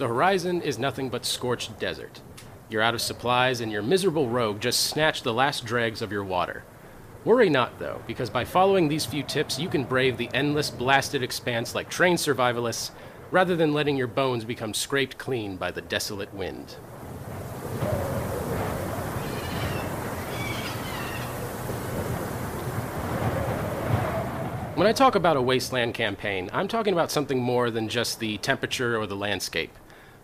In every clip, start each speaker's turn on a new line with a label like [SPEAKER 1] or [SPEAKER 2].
[SPEAKER 1] The horizon is nothing but scorched desert. You're out of supplies, and your miserable rogue just snatched the last dregs of your water. Worry not, though, because by following these few tips, you can brave the endless blasted expanse like trained survivalists, rather than letting your bones become scraped clean by the desolate wind. When I talk about a wasteland campaign, I'm talking about something more than just the temperature or the landscape.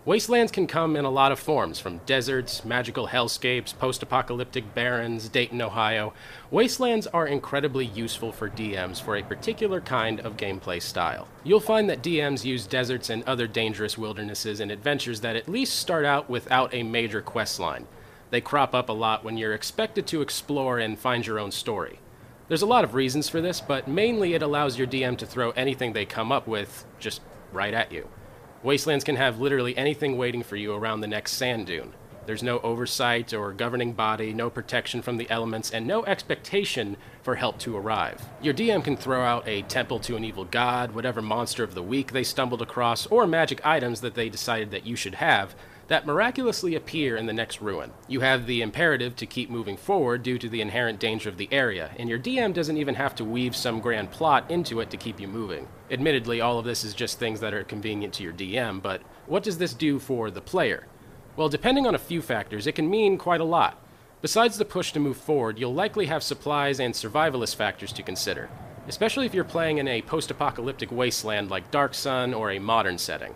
[SPEAKER 1] Wastelands can come in a lot of forms, from deserts, magical hellscapes, post apocalyptic barrens, Dayton, Ohio. Wastelands are incredibly useful for DMs for a particular kind of gameplay style. You'll find that DMs use deserts and other dangerous wildernesses in adventures that at least start out without a major quest line. They crop up a lot when you're expected to explore and find your own story. There's a lot of reasons for this, but mainly it allows your DM to throw anything they come up with just right at you. Wastelands can have literally anything waiting for you around the next sand dune. There's no oversight or governing body, no protection from the elements, and no expectation for help to arrive. Your DM can throw out a temple to an evil god, whatever monster of the week they stumbled across, or magic items that they decided that you should have, that miraculously appear in the next ruin. You have the imperative to keep moving forward due to the inherent danger of the area, and your DM doesn't even have to weave some grand plot into it to keep you moving. Admittedly, all of this is just things that are convenient to your DM, but what does this do for the player? Well, depending on a few factors, it can mean quite a lot. Besides the push to move forward, you'll likely have supplies and survivalist factors to consider, especially if you're playing in a post apocalyptic wasteland like Dark Sun or a modern setting.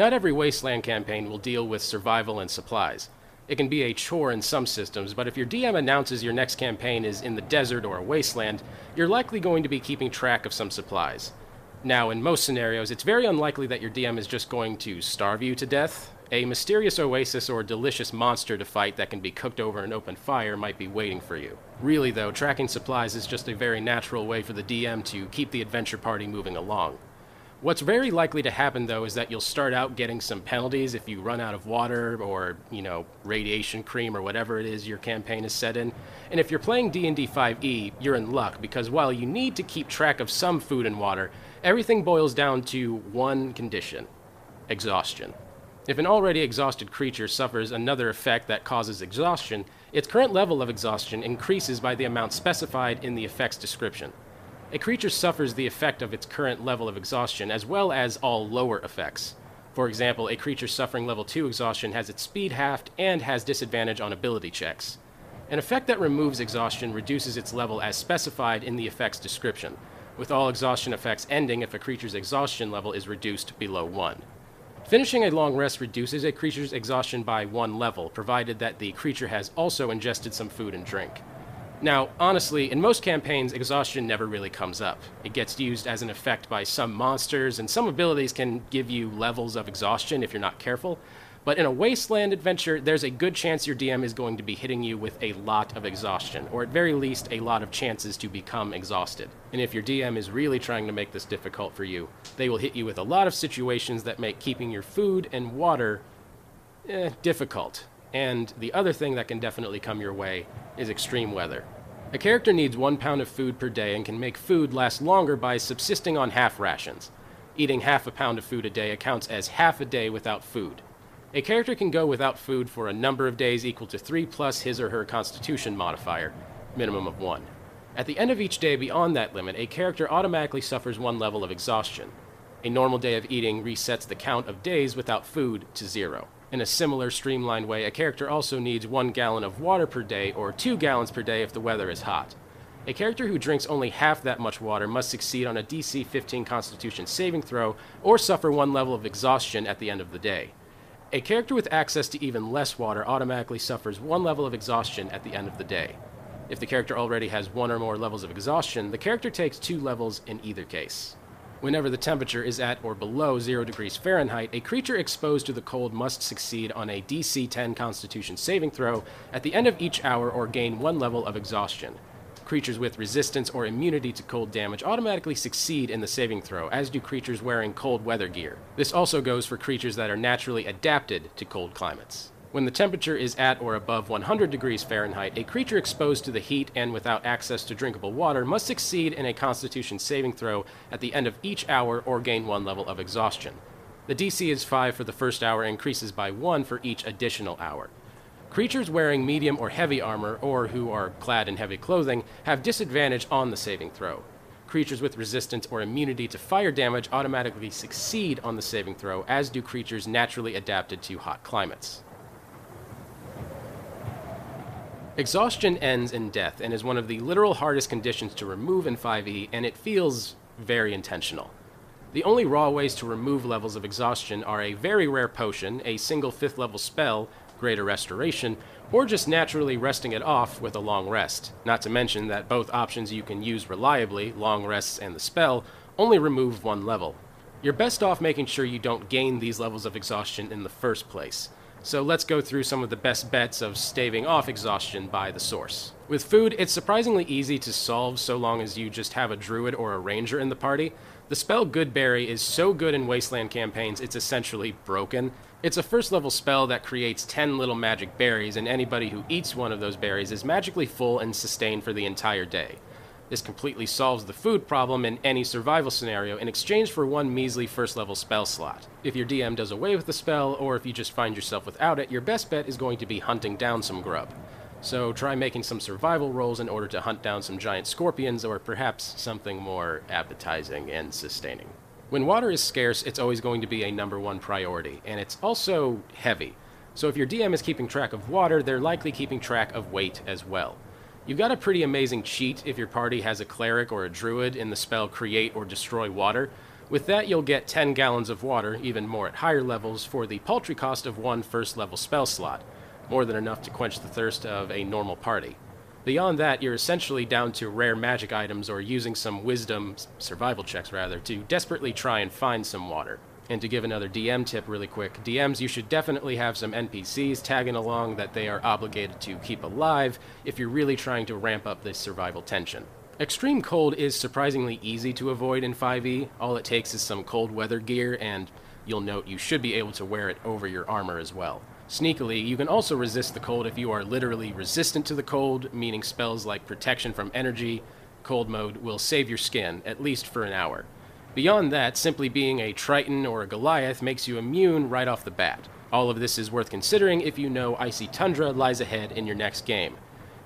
[SPEAKER 1] Not every Wasteland campaign will deal with survival and supplies. It can be a chore in some systems, but if your DM announces your next campaign is in the desert or a wasteland, you're likely going to be keeping track of some supplies. Now, in most scenarios, it's very unlikely that your DM is just going to starve you to death. A mysterious oasis or delicious monster to fight that can be cooked over an open fire might be waiting for you. Really, though, tracking supplies is just a very natural way for the DM to keep the adventure party moving along. What's very likely to happen though is that you'll start out getting some penalties if you run out of water or, you know, radiation cream or whatever it is your campaign is set in. And if you're playing D&D 5e, you're in luck because while you need to keep track of some food and water, everything boils down to one condition: exhaustion. If an already exhausted creature suffers another effect that causes exhaustion, its current level of exhaustion increases by the amount specified in the effect's description. A creature suffers the effect of its current level of exhaustion, as well as all lower effects. For example, a creature suffering level 2 exhaustion has its speed halved and has disadvantage on ability checks. An effect that removes exhaustion reduces its level as specified in the effect's description, with all exhaustion effects ending if a creature's exhaustion level is reduced below 1. Finishing a long rest reduces a creature's exhaustion by one level, provided that the creature has also ingested some food and drink. Now, honestly, in most campaigns, exhaustion never really comes up. It gets used as an effect by some monsters, and some abilities can give you levels of exhaustion if you're not careful. But in a wasteland adventure, there's a good chance your DM is going to be hitting you with a lot of exhaustion, or at very least, a lot of chances to become exhausted. And if your DM is really trying to make this difficult for you, they will hit you with a lot of situations that make keeping your food and water eh, difficult. And the other thing that can definitely come your way is extreme weather. A character needs one pound of food per day and can make food last longer by subsisting on half rations. Eating half a pound of food a day accounts as half a day without food. A character can go without food for a number of days equal to 3 plus his or her constitution modifier, minimum of 1. At the end of each day beyond that limit, a character automatically suffers one level of exhaustion. A normal day of eating resets the count of days without food to zero. In a similar streamlined way, a character also needs one gallon of water per day or two gallons per day if the weather is hot. A character who drinks only half that much water must succeed on a DC 15 Constitution saving throw or suffer one level of exhaustion at the end of the day. A character with access to even less water automatically suffers one level of exhaustion at the end of the day. If the character already has one or more levels of exhaustion, the character takes two levels in either case. Whenever the temperature is at or below 0 degrees Fahrenheit, a creature exposed to the cold must succeed on a DC 10 Constitution saving throw at the end of each hour or gain one level of exhaustion. Creatures with resistance or immunity to cold damage automatically succeed in the saving throw, as do creatures wearing cold weather gear. This also goes for creatures that are naturally adapted to cold climates. When the temperature is at or above 100 degrees Fahrenheit, a creature exposed to the heat and without access to drinkable water must succeed in a constitution saving throw at the end of each hour or gain one level of exhaustion. The DC is 5 for the first hour and increases by 1 for each additional hour. Creatures wearing medium or heavy armor, or who are clad in heavy clothing, have disadvantage on the saving throw. Creatures with resistance or immunity to fire damage automatically succeed on the saving throw, as do creatures naturally adapted to hot climates. Exhaustion ends in death and is one of the literal hardest conditions to remove in 5e, and it feels very intentional. The only raw ways to remove levels of exhaustion are a very rare potion, a single 5th level spell, Greater Restoration, or just naturally resting it off with a long rest. Not to mention that both options you can use reliably, long rests and the spell, only remove one level. You're best off making sure you don't gain these levels of exhaustion in the first place. So let's go through some of the best bets of staving off exhaustion by the source. With food, it's surprisingly easy to solve so long as you just have a druid or a ranger in the party. The spell Goodberry is so good in Wasteland campaigns, it's essentially broken. It's a first level spell that creates 10 little magic berries, and anybody who eats one of those berries is magically full and sustained for the entire day. This completely solves the food problem in any survival scenario in exchange for one measly first level spell slot. If your DM does away with the spell, or if you just find yourself without it, your best bet is going to be hunting down some grub. So try making some survival rolls in order to hunt down some giant scorpions, or perhaps something more appetizing and sustaining. When water is scarce, it's always going to be a number one priority, and it's also heavy. So if your DM is keeping track of water, they're likely keeping track of weight as well. You've got a pretty amazing cheat if your party has a cleric or a druid in the spell Create or Destroy Water. With that, you'll get 10 gallons of water, even more at higher levels, for the paltry cost of one first level spell slot, more than enough to quench the thirst of a normal party. Beyond that, you're essentially down to rare magic items or using some wisdom, survival checks rather, to desperately try and find some water. And to give another DM tip really quick, DMs, you should definitely have some NPCs tagging along that they are obligated to keep alive if you're really trying to ramp up this survival tension. Extreme cold is surprisingly easy to avoid in 5e. All it takes is some cold weather gear, and you'll note you should be able to wear it over your armor as well. Sneakily, you can also resist the cold if you are literally resistant to the cold, meaning spells like Protection from Energy, Cold Mode will save your skin, at least for an hour. Beyond that, simply being a Triton or a Goliath makes you immune right off the bat. All of this is worth considering if you know Icy Tundra lies ahead in your next game.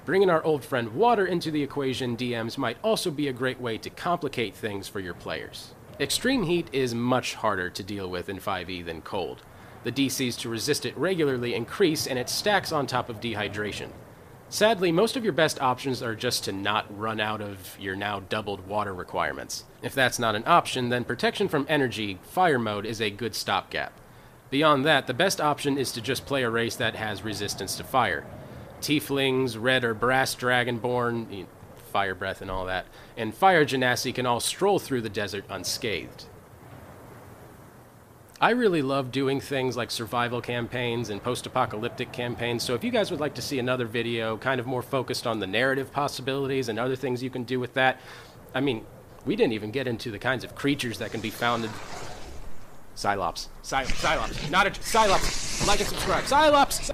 [SPEAKER 1] Bringing our old friend Water into the equation, DMs might also be a great way to complicate things for your players. Extreme heat is much harder to deal with in 5e than cold. The DCs to resist it regularly increase and it stacks on top of dehydration. Sadly, most of your best options are just to not run out of your now doubled water requirements. If that's not an option, then protection from energy, fire mode, is a good stopgap. Beyond that, the best option is to just play a race that has resistance to fire. Tieflings, red or brass dragonborn, fire breath and all that, and fire genasi can all stroll through the desert unscathed. I really love doing things like survival campaigns and post apocalyptic campaigns. So, if you guys would like to see another video kind of more focused on the narrative possibilities and other things you can do with that, I mean, we didn't even get into the kinds of creatures that can be found in. Psylops. Psy- Psylops. Not a. Psylops. Like and subscribe. Psylops!